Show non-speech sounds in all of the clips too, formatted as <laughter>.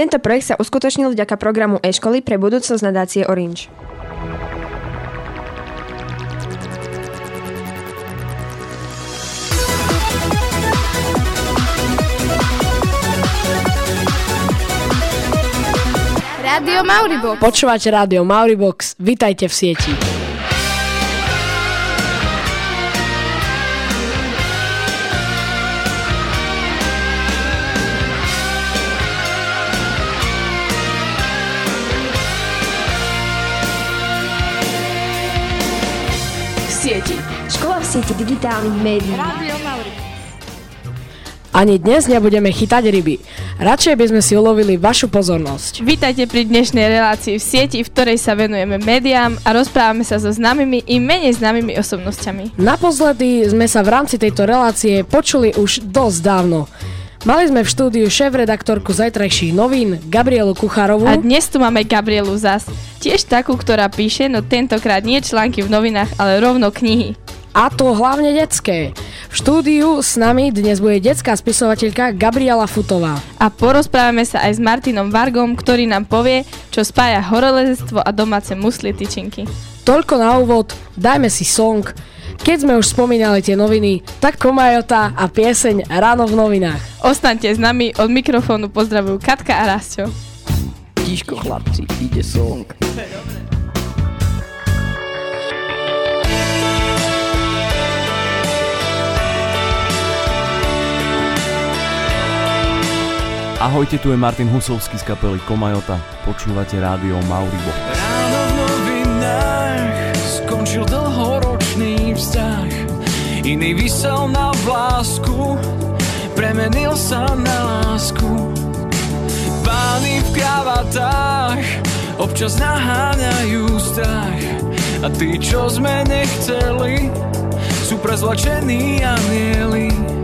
Tento projekt sa uskutočnil vďaka programu e-školy pre budúcnosť nadácie Orange. Rádio Mauribox. Počúvate Rádio Mauribox, vitajte v sieti. Sieti digitálnych médií. Rádio. Ani dnes nebudeme chytať ryby. Radšej by sme si ulovili vašu pozornosť. Vítajte pri dnešnej relácii v sieti, v ktorej sa venujeme médiám a rozprávame sa so známymi i menej známymi osobnosťami. Naposledy sme sa v rámci tejto relácie počuli už dosť dávno. Mali sme v štúdiu šéf-redaktorku zajtrajších novín Gabrielu Kuchárovú. A dnes tu máme Gabrielu zas. Tiež takú, ktorá píše, no tentokrát nie články v novinách, ale rovno knihy. A to hlavne detské. V štúdiu s nami dnes bude detská spisovateľka Gabriela Futová. A porozprávame sa aj s Martinom Vargom, ktorý nám povie, čo spája horolezectvo a domáce musli tyčinky. Toľko na úvod, dajme si song. Keď sme už spomínali tie noviny, tak Komajota a pieseň Ráno v novinách. Ostaňte s nami, od mikrofónu pozdravujú Katka a Rasťo. Tiško chlapci, ide song. Ahojte, tu je Martin Husovský z kapely Komajota. Počúvate rádio Mauribo. Ráno v novinách skončil dlhoročný vzťah Iný vysel na vlásku, premenil sa na lásku Pány v kravatách občas naháňajú strach A tí, čo sme nechceli, sú prezlačení anieli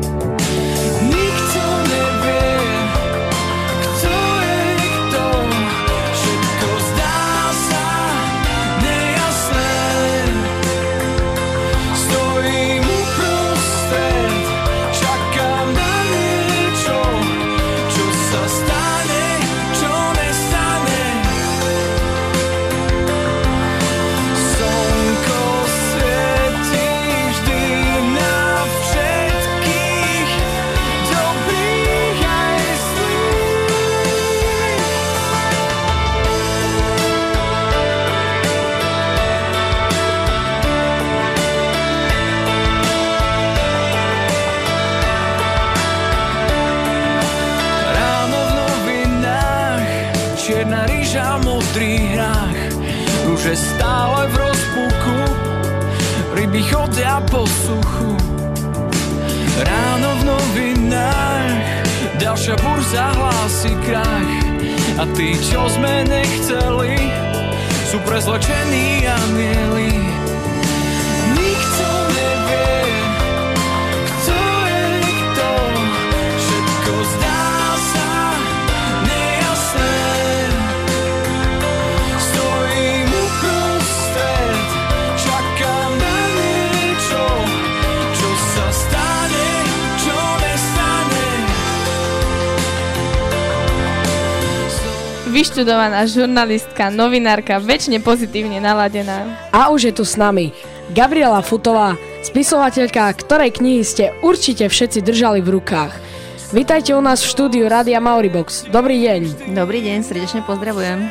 Ďalšia burza hlási krach A tí, čo sme nechceli Sú prezlečení anieli. Nikto nevie Vyštudovaná žurnalistka, novinárka, väčšine pozitívne naladená. A už je tu s nami Gabriela Futová, spisovateľka, ktorej knihy ste určite všetci držali v rukách. Vítajte u nás v štúdiu Rádia Mauribox. Dobrý deň. Dobrý deň, srdečne pozdravujem.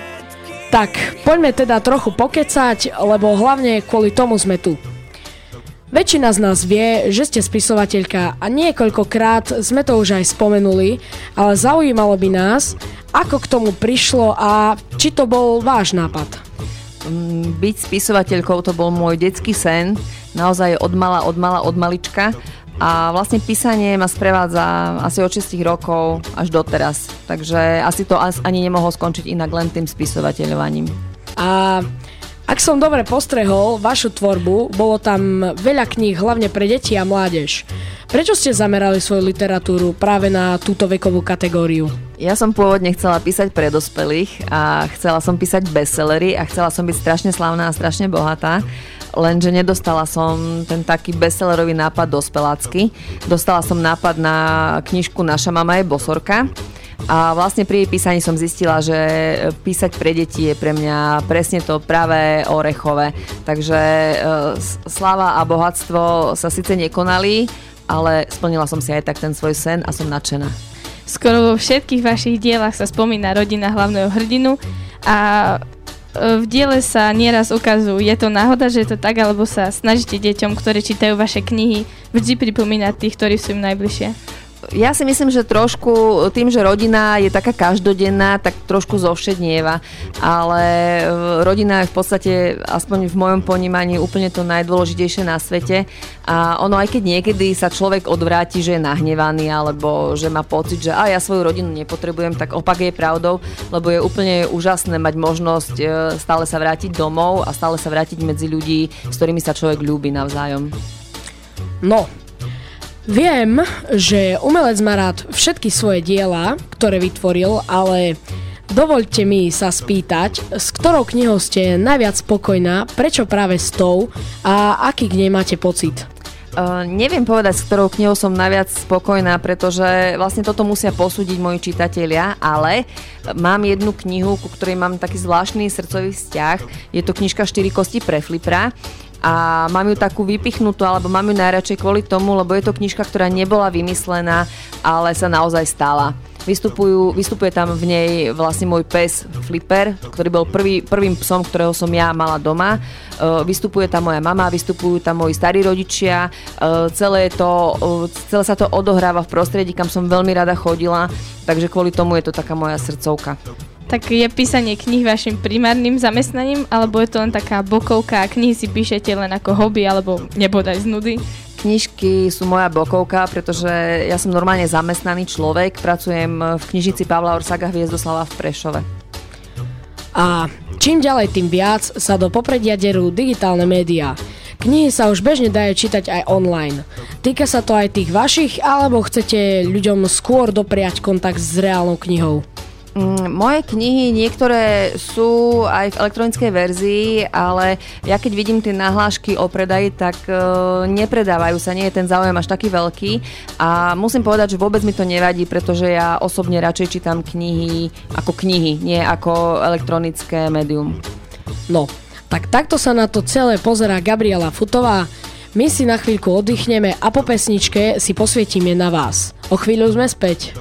Tak, poďme teda trochu pokecať, lebo hlavne kvôli tomu sme tu. Väčšina z nás vie, že ste spisovateľka a niekoľkokrát sme to už aj spomenuli, ale zaujímalo by nás, ako k tomu prišlo a či to bol váš nápad. Mm, Byť spisovateľkou to bol môj detský sen, naozaj od mala, od mala, od malička. A vlastne písanie ma sprevádza asi od 6 rokov až doteraz. Takže asi to ani nemohlo skončiť inak len tým spisovateľovaním. A ak som dobre postrehol vašu tvorbu, bolo tam veľa kníh, hlavne pre deti a mládež. Prečo ste zamerali svoju literatúru práve na túto vekovú kategóriu? Ja som pôvodne chcela písať pre dospelých a chcela som písať bestsellery a chcela som byť strašne slavná a strašne bohatá. Lenže nedostala som ten taký bestsellerový nápad dospelácky. Dostala som nápad na knižku Naša mama je bosorka A vlastne pri jej písaní som zistila, že písať pre deti je pre mňa presne to pravé orechové. Takže e, s- sláva a bohatstvo sa síce nekonali, ale splnila som si aj tak ten svoj sen a som nadšená. Skoro vo všetkých vašich dielach sa spomína rodina hlavného hrdinu a e, v diele sa nieraz ukazujú, je to náhoda, že je to tak, alebo sa snažíte deťom, ktoré čítajú vaše knihy, vždy pripomínať tých, ktorí sú im najbližšie. Ja si myslím, že trošku tým, že rodina je taká každodenná, tak trošku zovšednieva, ale e, rodina je v podstate, aspoň v mojom ponímaní, úplne to najdôležitejšie na svete a ono aj keď niekedy sa človek odvráti, že je nahnevaný alebo že má pocit, že a ja svoju rodinu nepotrebujem, tak opak je pravdou, lebo je úplne úžasné mať možnosť e, stále sa vrátiť domov a stále sa vrátiť medzi ľudí, s ktorými sa človek ľúbi navzájom. No, viem, že umelec má rád všetky svoje diela, ktoré vytvoril, ale dovoľte mi sa spýtať, s ktorou knihou ste najviac spokojná, prečo práve s tou a aký k nej máte pocit? Uh, neviem povedať, s ktorou knihou som najviac spokojná, pretože vlastne toto musia posúdiť moji čitatelia, ale mám jednu knihu, ku ktorej mám taký zvláštny srdcový vzťah. Je to knižka 4 kosti pre flipra a mám ju takú vypichnutú, alebo mám ju najradšej kvôli tomu, lebo je to knižka, ktorá nebola vymyslená, ale sa naozaj stala. Vystupujú, vystupuje tam v nej vlastne môj pes Flipper, ktorý bol prvý, prvým psom, ktorého som ja mala doma. Uh, vystupuje tam moja mama, vystupujú tam moji starí rodičia. Uh, celé, to, uh, celé sa to odohráva v prostredí, kam som veľmi rada chodila, takže kvôli tomu je to taká moja srdcovka. Tak je písanie kníh vašim primárnym zamestnaním, alebo je to len taká bokovka a knihy si píšete len ako hobby, alebo nebodaj z nudy? Knižky sú moja bokovka, pretože ja som normálne zamestnaný človek, pracujem v knižnici Pavla Orsaga Hviezdoslava v Prešove. A čím ďalej, tým viac sa do popredia derú digitálne médiá. Knihy sa už bežne dajú čítať aj online. Týka sa to aj tých vašich, alebo chcete ľuďom skôr dopriať kontakt s reálnou knihou? Mm, moje knihy niektoré sú aj v elektronickej verzii, ale ja keď vidím tie nahlášky o predaji, tak e, nepredávajú sa, nie je ten záujem až taký veľký a musím povedať, že vôbec mi to nevadí, pretože ja osobne radšej čítam knihy ako knihy, nie ako elektronické médium. No, tak takto sa na to celé pozerá Gabriela Futová. My si na chvíľku oddychneme a po pesničke si posvietime na vás. O chvíľu sme späť.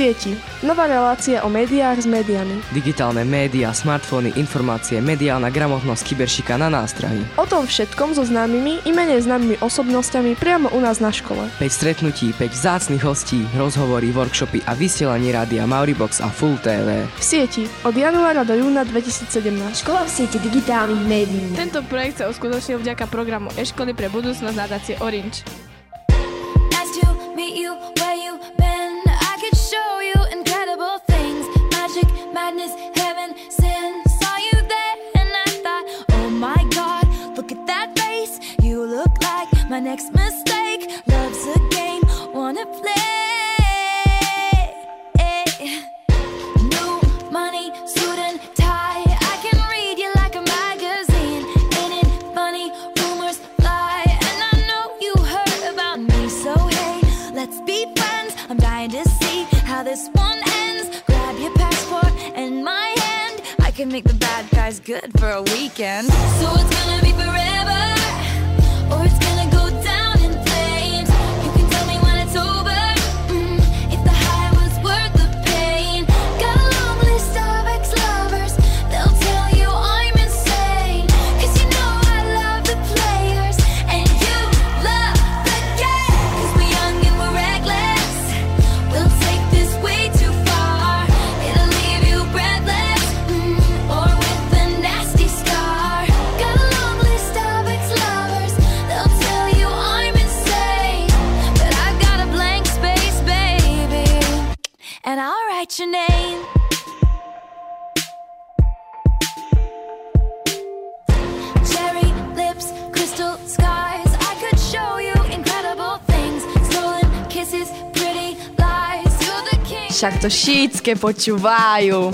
Sieti. Nová relácia o médiách s médiami. Digitálne médiá, smartfóny, informácie, mediálna gramotnosť, kyberšika na nástrahy. O tom všetkom so známymi i menej známymi osobnosťami priamo u nás na škole. 5 stretnutí, 5 vzácnych hostí, rozhovory, workshopy a vysielanie rádia Mauribox a Full TV. V sieti. Od januára do júna 2017. Škola v sieti digitálnych médií. Tento projekt sa uskutočnil vďaka programu e-školy pre budúcnosť nadácie Orange. Nice to meet you where you been. Madness, heaven, sin. Saw you there and I thought, oh my god, look at that face. You look like my next mistake. Can make the bad guys good for a weekend. So it's gonna be forever, Však to šítske počúvajú.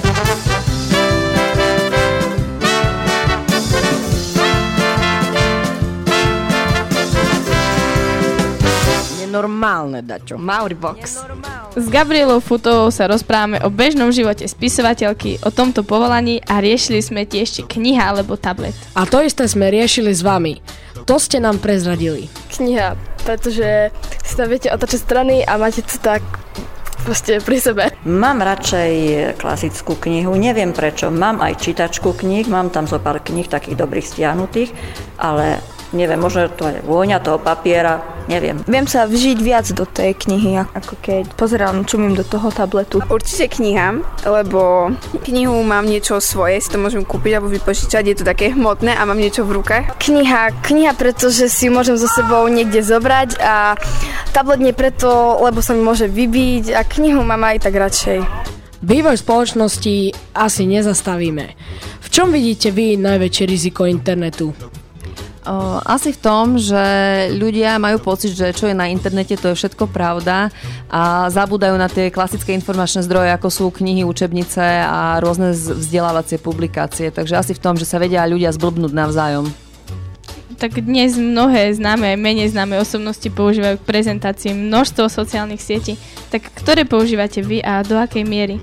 Nenormálne, dačo. Mauribox. Normálne. S Gabrielou Futovou sa rozprávame o bežnom živote spisovateľky, o tomto povolaní a riešili sme tiež či kniha alebo tablet. A to isté sme riešili s vami. To ste nám prezradili. Kniha, pretože si tam viete otočiť strany a máte to tak proste pri sebe. Mám radšej klasickú knihu, neviem prečo. Mám aj čítačku kníh, mám tam zo pár kníh takých dobrých stiahnutých, ale neviem, možno to je vôňa toho papiera, neviem. Viem sa vžiť viac do tej knihy, ako keď pozerám, čumím do toho tabletu. Určite kniha, lebo knihu mám niečo svoje, si to môžem kúpiť alebo vypožičať, je to také hmotné a mám niečo v rukách. Kniha, kniha, pretože si môžem so sebou niekde zobrať a tablet nie preto, lebo sa mi môže vybiť a knihu mám aj tak radšej. Vývoj spoločnosti asi nezastavíme. V čom vidíte vy najväčšie riziko internetu? Asi v tom, že ľudia majú pocit, že čo je na internete, to je všetko pravda a zabúdajú na tie klasické informačné zdroje, ako sú knihy, učebnice a rôzne vzdelávacie publikácie. Takže asi v tom, že sa vedia ľudia zblbnúť navzájom. Tak dnes mnohé známe menej známe osobnosti používajú k prezentácii množstvo sociálnych sietí. Tak ktoré používate vy a do akej miery?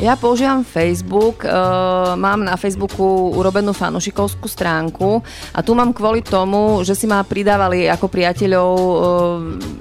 Ja používam Facebook, uh, mám na Facebooku urobenú fanušikovskú stránku a tu mám kvôli tomu, že si ma pridávali ako priateľov, uh,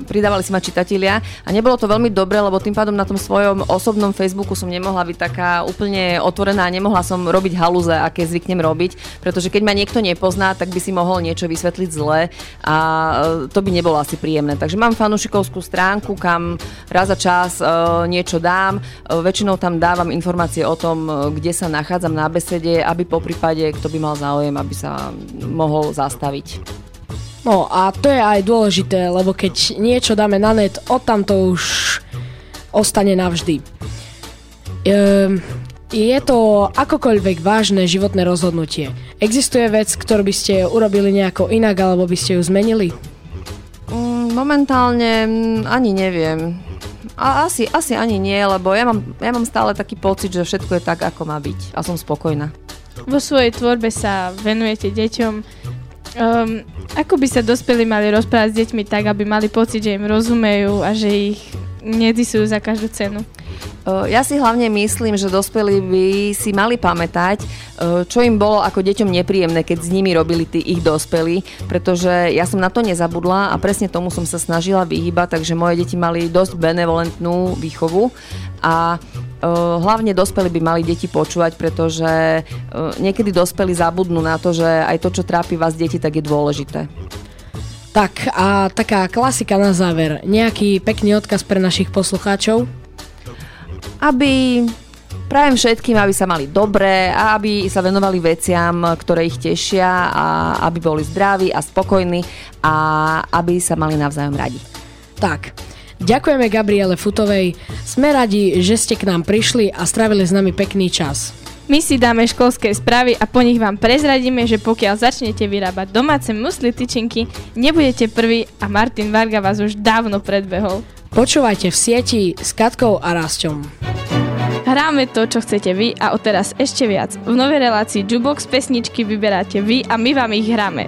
pridávali si ma čitatelia a nebolo to veľmi dobre, lebo tým pádom na tom svojom osobnom Facebooku som nemohla byť taká úplne otvorená, nemohla som robiť halúze, aké zvyknem robiť, pretože keď ma niekto nepozná, tak by si mohol niečo vysvetliť zle a uh, to by nebolo asi príjemné. Takže mám fanušikovskú stránku, kam raz za čas uh, niečo dám, uh, väčšinou tam dávam dávam informácie o tom, e, kde sa nachádzam na besede, aby po prípade, kto by mal záujem, aby sa mohol zastaviť. No a to je aj dôležité, lebo keď niečo dáme na net, od tam to už ostane navždy. Ehm, je to akokoľvek vážne životné rozhodnutie. Existuje vec, ktorú by ste urobili nejako inak, alebo by ste ju zmenili? Mm, momentálne mm, ani neviem. A asi, asi ani nie, lebo ja mám, ja mám stále taký pocit, že všetko je tak, ako má byť. A som spokojná. Vo svojej tvorbe sa venujete deťom. Um, ako by sa dospelí mali rozprávať s deťmi tak, aby mali pocit, že im rozumejú a že ich nedisujú za každú cenu? Ja si hlavne myslím, že dospelí by si mali pamätať, čo im bolo ako deťom nepríjemné, keď s nimi robili tí ich dospelí, pretože ja som na to nezabudla a presne tomu som sa snažila vyhýbať, takže moje deti mali dosť benevolentnú výchovu a hlavne dospelí by mali deti počúvať, pretože niekedy dospelí zabudnú na to, že aj to, čo trápi vás deti, tak je dôležité. Tak a taká klasika na záver. Nejaký pekný odkaz pre našich poslucháčov? aby Prajem všetkým, aby sa mali dobre a aby sa venovali veciam, ktoré ich tešia a aby boli zdraví a spokojní a aby sa mali navzájom radi. Tak, ďakujeme Gabriele Futovej. Sme radi, že ste k nám prišli a strávili s nami pekný čas. My si dáme školské správy a po nich vám prezradíme, že pokiaľ začnete vyrábať domáce musli tyčinky, nebudete prvý a Martin Varga vás už dávno predbehol. Počúvajte v sieti s Katkou a Rasťom. Hráme to, čo chcete vy a odteraz ešte viac. V novej relácii Jubox pesničky vyberáte vy a my vám ich hráme.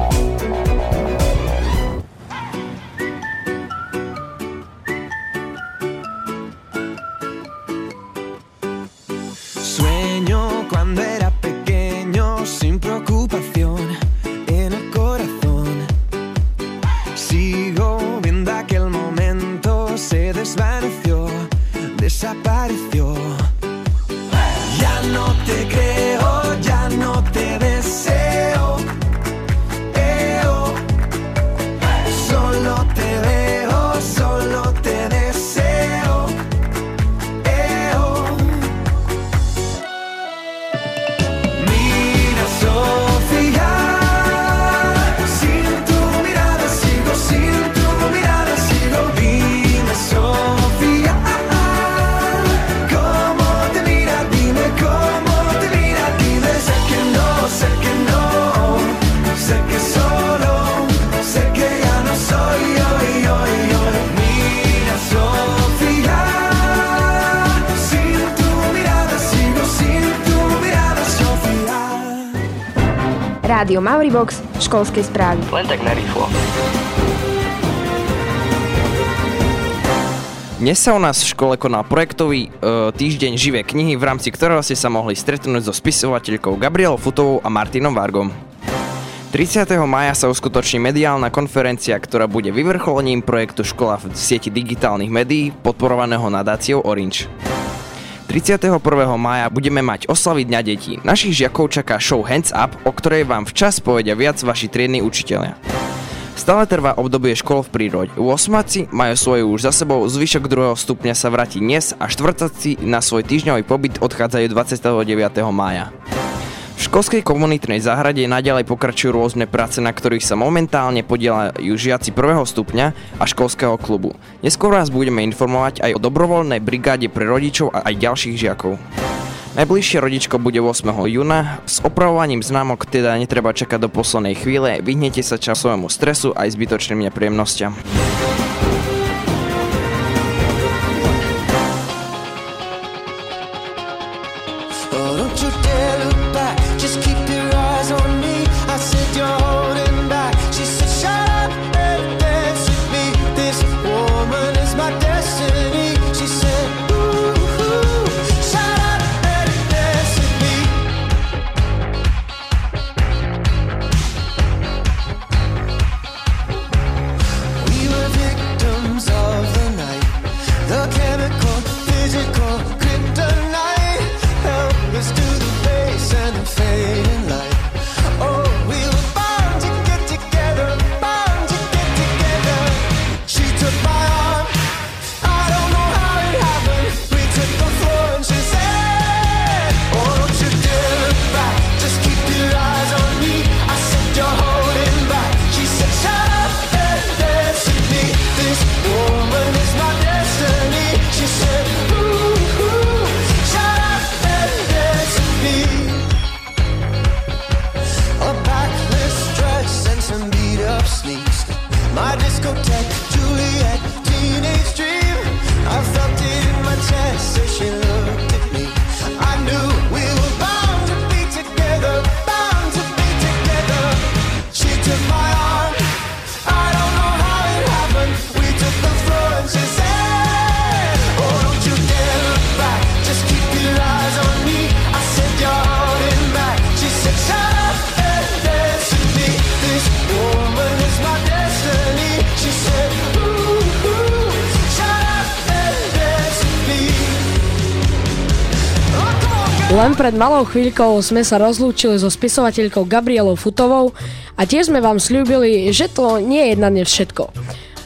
ya no te creo. Rádio Mauribox, školskej správy. Len tak narýchlo. Dnes sa u nás v škole konal projektový e, týždeň živé knihy, v rámci ktorého ste sa mohli stretnúť so spisovateľkou Gabrielou Futovou a Martinom Vargom. 30. maja sa uskutoční mediálna konferencia, ktorá bude vyvrcholením projektu Škola v sieti digitálnych médií podporovaného nadáciou Orange. 31. maja budeme mať oslavy Dňa detí. Našich žiakov čaká show Hands Up, o ktorej vám včas povedia viac vaši triedni učiteľia. Stále trvá obdobie škol v prírode. U osmáci majú svoju už za sebou, zvyšok druhého stupňa sa vráti dnes a štvrtáci na svoj týždňový pobyt odchádzajú 29. mája. V školskej komunitnej záhrade naďalej pokračujú rôzne práce, na ktorých sa momentálne podielajú žiaci prvého stupňa a školského klubu. Neskôr vás budeme informovať aj o dobrovoľnej brigáde pre rodičov a aj ďalších žiakov. Najbližšie rodičko bude 8. júna. S opravovaním známok teda netreba čakať do poslednej chvíle. Vyhnete sa časovému stresu aj zbytočným nepríjemnostiam. Len pred malou chvíľkou sme sa rozlúčili so spisovateľkou Gabrielou Futovou a tiež sme vám slúbili, že to nie je na dnes všetko.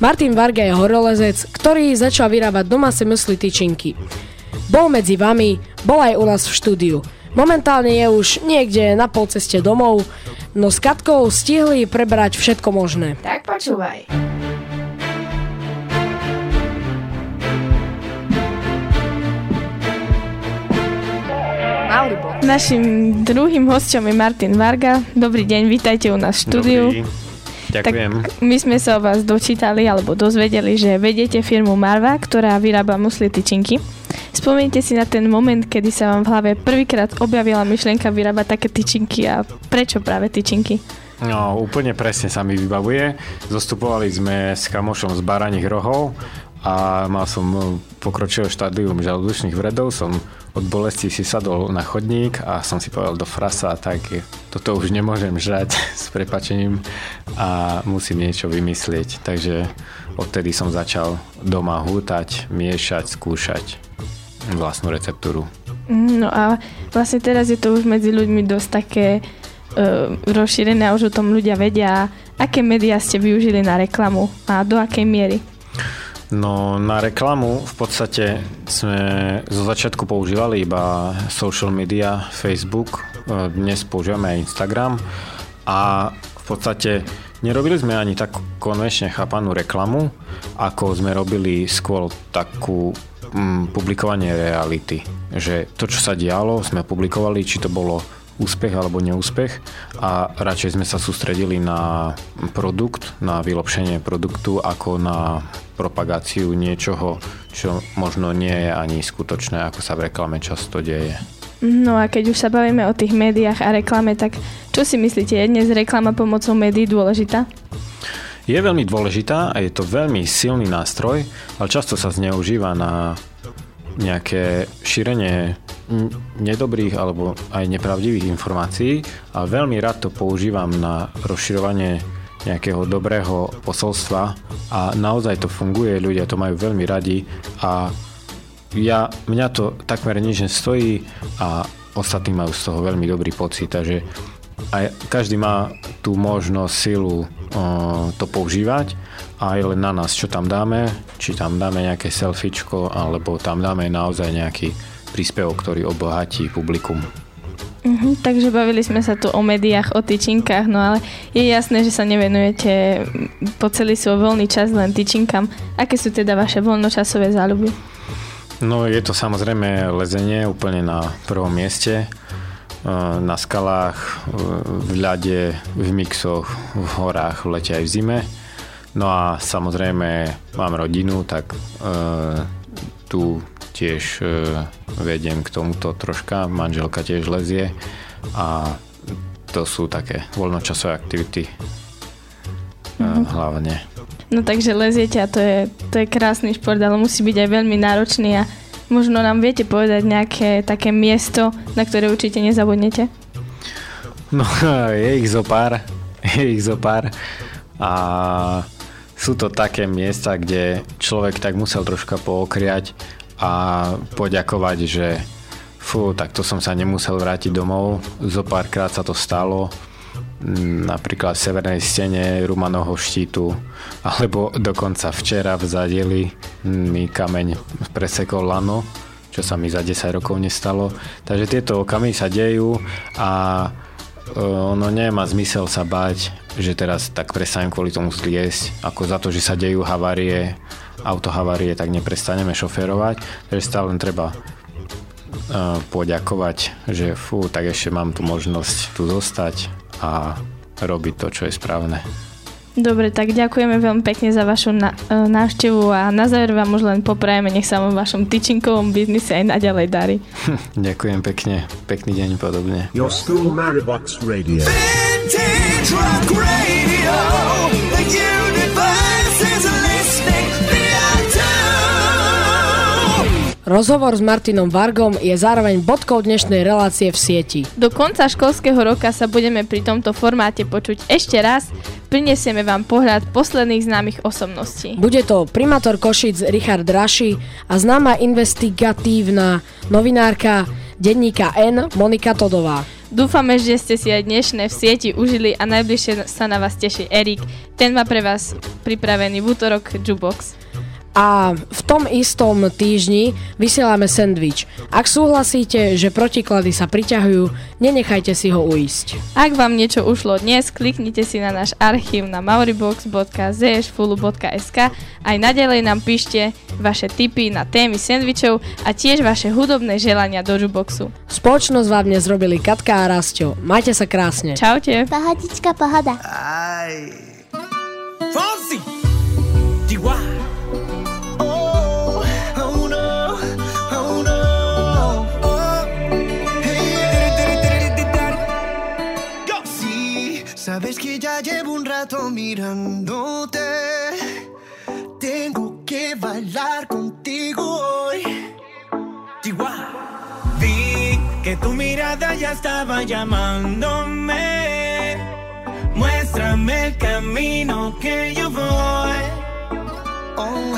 Martin Varga je horolezec, ktorý začal vyrábať domáce mysli tyčinky. Bol medzi vami, bol aj u nás v štúdiu. Momentálne je už niekde na polceste domov, no s Katkou stihli prebrať všetko možné. Tak počúvaj. Našim druhým hosťom je Martin Varga. Dobrý deň, vítajte u nás v štúdiu. Dobrý. Ďakujem. Tak my sme sa o vás dočítali alebo dozvedeli, že vedete firmu Marva, ktorá vyrába musli tyčinky. Spomeňte si na ten moment, kedy sa vám v hlave prvýkrát objavila myšlienka vyrábať také tyčinky a prečo práve tyčinky? No, úplne presne sa mi vybavuje. Zostupovali sme s kamošom z Baraných rohov a mal som pokročilé štádium žalúdočných vredov, som od bolesti si sadol na chodník a som si povedal do frasa, tak toto už nemôžem žrať <laughs> s prepačením a musím niečo vymyslieť. Takže odtedy som začal doma hútať, miešať, skúšať vlastnú receptúru. No a vlastne teraz je to už medzi ľuďmi dosť také uh, rozšírené a už o tom ľudia vedia, aké médiá ste využili na reklamu a do akej miery. No na reklamu v podstate sme zo začiatku používali iba social media, Facebook, e, dnes používame aj Instagram a v podstate nerobili sme ani tak konvenčne chápanú reklamu, ako sme robili skôr takú mm, publikovanie reality. Že to, čo sa dialo, sme publikovali, či to bolo úspech alebo neúspech a radšej sme sa sústredili na produkt, na vylepšenie produktu ako na propagáciu niečoho, čo možno nie je ani skutočné, ako sa v reklame často deje. No a keď už sa bavíme o tých médiách a reklame, tak čo si myslíte, je dnes reklama pomocou médií dôležitá? Je veľmi dôležitá a je to veľmi silný nástroj, ale často sa zneužíva na nejaké šírenie nedobrých alebo aj nepravdivých informácií a veľmi rád to používam na rozširovanie nejakého dobrého posolstva. A naozaj to funguje, ľudia to majú veľmi radi. A ja, mňa to takmer nič nestojí a ostatní majú z toho veľmi dobrý pocit, takže aj každý má tú možnosť, silu o, to používať. A je len na nás, čo tam dáme, či tam dáme nejaké selfiečko, alebo tam dáme naozaj nejaký príspevok, ktorý obohatí publikum. Mhm, takže bavili sme sa tu o médiách, o tyčinkách, no ale je jasné, že sa nevenujete po celý svoj voľný čas len tyčinkám. Aké sú teda vaše voľnočasové záľuby? No je to samozrejme lezenie úplne na prvom mieste. E, Na skalách, e, v ľade, v mixoch, v horách, v lete aj v zime. No a samozrejme mám rodinu, tak e, tu tiež e, vediem k tomuto troška. Manželka tiež lezie a to sú také voľnočasové aktivity Mhm. hlavne. No takže leziete a to je, to je krásny šport, ale musí byť aj veľmi náročný a možno nám viete povedať nejaké také miesto, na ktoré určite nezabudnete? No, <laughs> je ich zo pár. Je ich zo pár. A sú to také miesta, kde človek tak musel troška pookriať a poďakovať, že fú, tak to som sa nemusel vrátiť domov. Zo párkrát sa to stalo. Napríklad v severnej stene Rumanovho štítu alebo dokonca včera v zadeli mi kameň presekol lano čo sa mi za 10 rokov nestalo. Takže tieto okamy sa dejú a e, ono nemá zmysel sa báť, že teraz tak prestanem kvôli tomu zliesť, ako za to, že sa dejú havárie, autohavárie, tak neprestaneme šoférovať, takže stále len treba e, poďakovať, že fú, tak ešte mám tu možnosť tu zostať a robiť to, čo je správne. Dobre, tak ďakujeme veľmi pekne za vašu na, e, návštevu a na záver vám už len poprajeme, nech sa vám v vašom tyčinkovom biznise aj naďalej darí. Ďakujem pekne, pekný deň podobne. Your school Maribox Radio. Vintage rock radio. Rozhovor s Martinom Vargom je zároveň bodkou dnešnej relácie v sieti. Do konca školského roka sa budeme pri tomto formáte počuť ešte raz. Prinesieme vám pohľad posledných známych osobností. Bude to primátor Košic Richard Raši a známa investigatívna novinárka denníka N Monika Todová. Dúfame, že ste si aj dnešné v sieti užili a najbližšie sa na vás teší Erik. Ten má pre vás pripravený v útorok Jukebox. A v tom istom týždni vysielame sendvič. Ak súhlasíte, že protiklady sa priťahujú, nenechajte si ho uísť. Ak vám niečo ušlo dnes, kliknite si na náš archív na mauribox.zfulu.sk Aj naďalej nám píšte vaše tipy na témy sendvičov a tiež vaše hudobné želania do Juboxu. Spoločnosť vám dnes robili Katka a Rastio. Majte sa krásne. Čaute. Pohodička, pohoda. Fonsi. Sabes que ya llevo un rato mirándote. Tengo que bailar contigo hoy. Chihuahua. Vi que tu mirada ya estaba llamándome. Muéstrame el camino que yo voy. Oh,